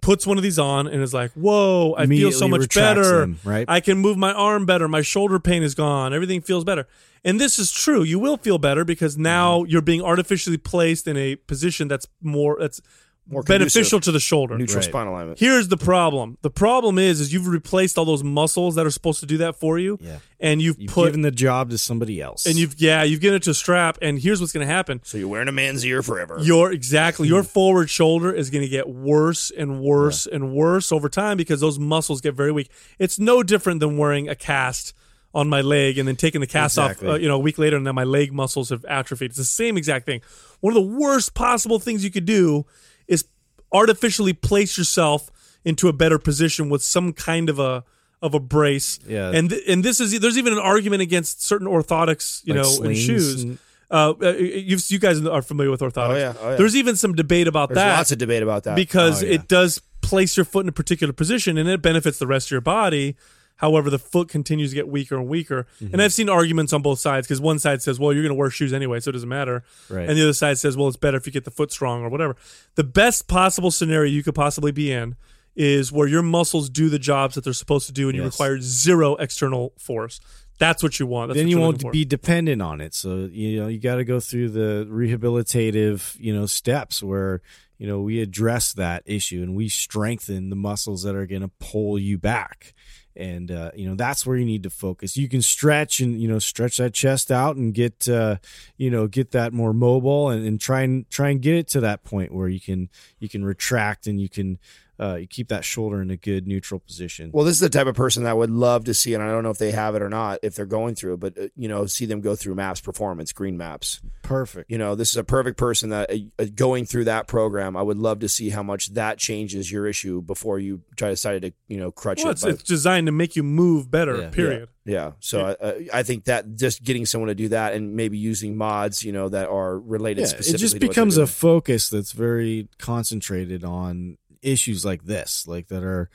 puts one of these on and is like, "Whoa, I feel so much better. them, right? I can move my arm better. My shoulder pain is gone. Everything feels better." And this is true. You will feel better because now Mm-hmm. you're being artificially placed in a position that's more that's More beneficial to the shoulder. neutral Right. spine alignment. Here's the problem. The problem is, is you've replaced all those muscles that are supposed to do that for you, Yeah. and you've, You've put given the job to somebody else. and you've yeah, you've given it to a strap. And here's what's going to happen: So you're wearing a man's ear forever. your exactly your forward shoulder is going to get worse and worse and worse over time because those muscles get very weak. It's no different than wearing a cast on my leg and then taking the cast Exactly. off, uh, you know, a week later, and then my leg muscles have atrophied. It's the same exact thing. One of the worst possible things you could do is artificially place yourself into a better position with some kind of a of a brace. Yeah. And th- and this is there's even an argument against certain orthotics, you Like know, in slings shoes. and- Uh, uh, you you guys are familiar with orthotics. Oh, yeah. Oh, yeah. There's even some debate about There's that lots of debate about that. because Oh, yeah. it does place your foot in a particular position and it benefits the rest of your body. However, the foot continues to get weaker and weaker. Mm-hmm. And I've seen arguments on both sides because one side says, well, you're going to wear shoes anyway, so it doesn't matter. Right. And the other side says, well, it's better if you get the foot strong or whatever. The best possible scenario you could possibly be in is where your muscles do the jobs that they're supposed to do and you require zero external force. That's what you want. That's then you won't be dependent on it. So you know you got to go through the rehabilitative you know steps where you know we address that issue and we strengthen the muscles that are going to pull you back. And uh, you know that's where you need to focus. You can stretch and you know stretch that chest out and get uh, you know get that more mobile and, and try and try and get it to that point where you can you can retract and you can uh, you keep that shoulder in a good neutral position. Well, this is the type of person that I would love to see, and I don't know if they have it or not, if they're going through it, but uh, you know, see them go through Maps Performance, Green Maps. Perfect. You know, this is a perfect person that uh, uh, going through that program. I would love to see how much that changes your issue before you try to decide to you know crutch well, it. it's, by- it's designed to make you move better, Yeah. period. yeah, so uh, I think that just getting someone to do that and maybe using mods, you know, that are related. Yeah, it specifically just to what becomes a focus that's very concentrated on issues like this, like that are,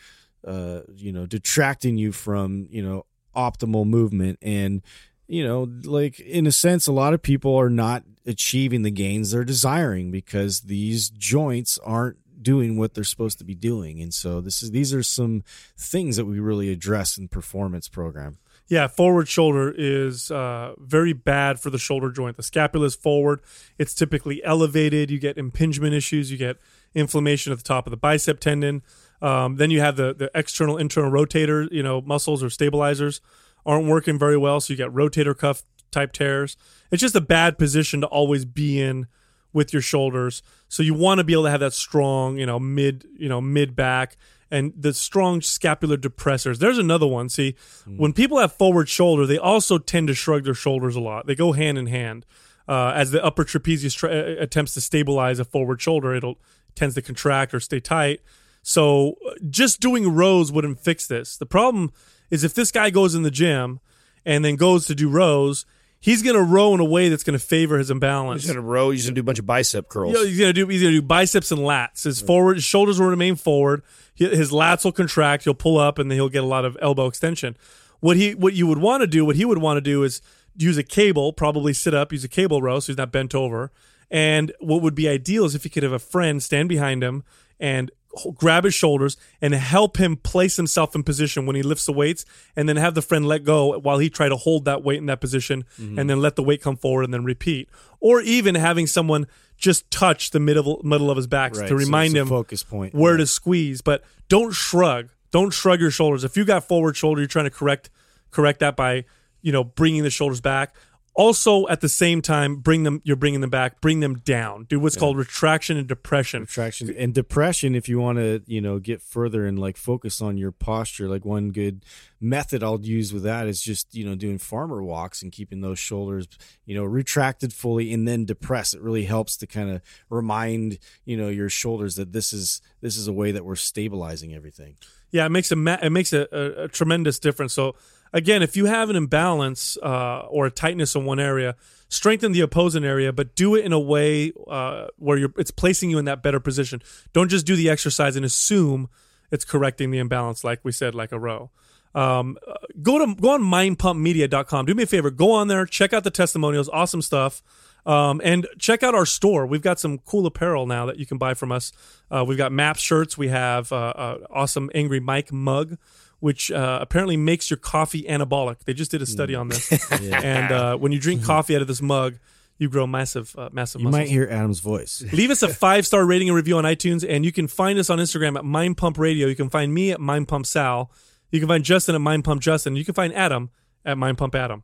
uh, you know, detracting you from, you know, optimal movement. And, you know, like in a sense, a lot of people are not achieving the gains they're desiring because these joints aren't doing what they're supposed to be doing. And so this is, these are some things that we really address in performance program. Yeah, forward shoulder is uh, very bad for the shoulder joint. The scapula is forward. It's typically elevated. You get impingement issues. You get inflammation at the top of the bicep tendon. Um, then you have the the external internal rotator, you know, muscles or stabilizers aren't working very well, so you get rotator cuff type tears. It's just a bad position to always be in with your shoulders. So you want to be able to have that strong, you know, mid, you know, mid back and the strong scapular depressors. There's another one. See, when people have forward shoulder, they also tend to shrug their shoulders a lot. They go hand in hand. Uh, as the upper trapezius tra- uh, attempts to stabilize a forward shoulder, it'll tends to contract or stay tight. So just doing rows wouldn't fix this. The problem is if this guy goes in the gym and then goes to do rows, he's going to row in a way that's going to favor his imbalance. He's gonna row. He's gonna do a bunch of bicep curls. You know, he's gonna do he's gonna do biceps and lats. His forward, his shoulders will remain forward. His lats will contract. He'll pull up, and then he'll get a lot of elbow extension. What he what you would want to do, what he would want to do is use a cable, probably sit up, use a cable row, so he's not bent over. And what would be ideal is if he could have a friend stand behind him and grab his shoulders and help him place himself in position when he lifts the weights and then have the friend let go while he try to hold that weight in that position mm-hmm. and then let the weight come forward and then repeat. Or even having someone just touch the middle middle of his back Right, to remind a him focus point. where Yeah. to squeeze. But don't shrug. Don't shrug your shoulders. If you got forward shoulder you're trying to correct correct that by you know bringing the shoulders back also at the same time bring them you're bringing them back bring them down. Do what's called retraction and depression. Retraction and depression if you want to you know get further and like focus on your posture like one good method i'll use with that is just you know doing farmer walks and keeping those shoulders you know retracted fully and then depressed it really helps to kind of remind you know your shoulders that this is this is a way that we're stabilizing everything. Yeah, it makes a ma- it makes a, a, a tremendous difference. So again, if you have an imbalance uh, or a tightness in one area, strengthen the opposing area, but do it in a way uh, where you're it's placing you in that better position. Don't just do the exercise and assume it's correcting the imbalance, like we said, like a row. Um, uh, go to go on mindpumpmedia.com. Do me a favor, go on there, check out the testimonials, awesome stuff. Um, and check out our store. We've got some cool apparel now that you can buy from us. Uh, we've got map shirts. We have uh, uh, awesome Angry Mike mug, which uh, apparently makes your coffee anabolic. They just did a study on this. And uh, when you drink coffee out of this mug, you grow massive, uh, massive you muscles. might hear adam's voice Leave us a five star rating and review on iTunes, and you can find us on Instagram at Mind Pump Radio. You can find me at Mind Pump Sal. You can find Justin at Mind Pump Justin. You can find Adam at Mind Pump Adam.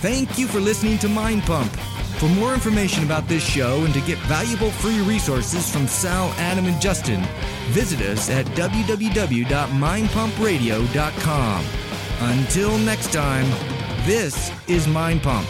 Thank you for listening to Mind Pump. For more information about this show and to get valuable free resources from Sal, Adam, and Justin, visit us at www.mindpumpradio.com. Until next time, this is Mind Pump.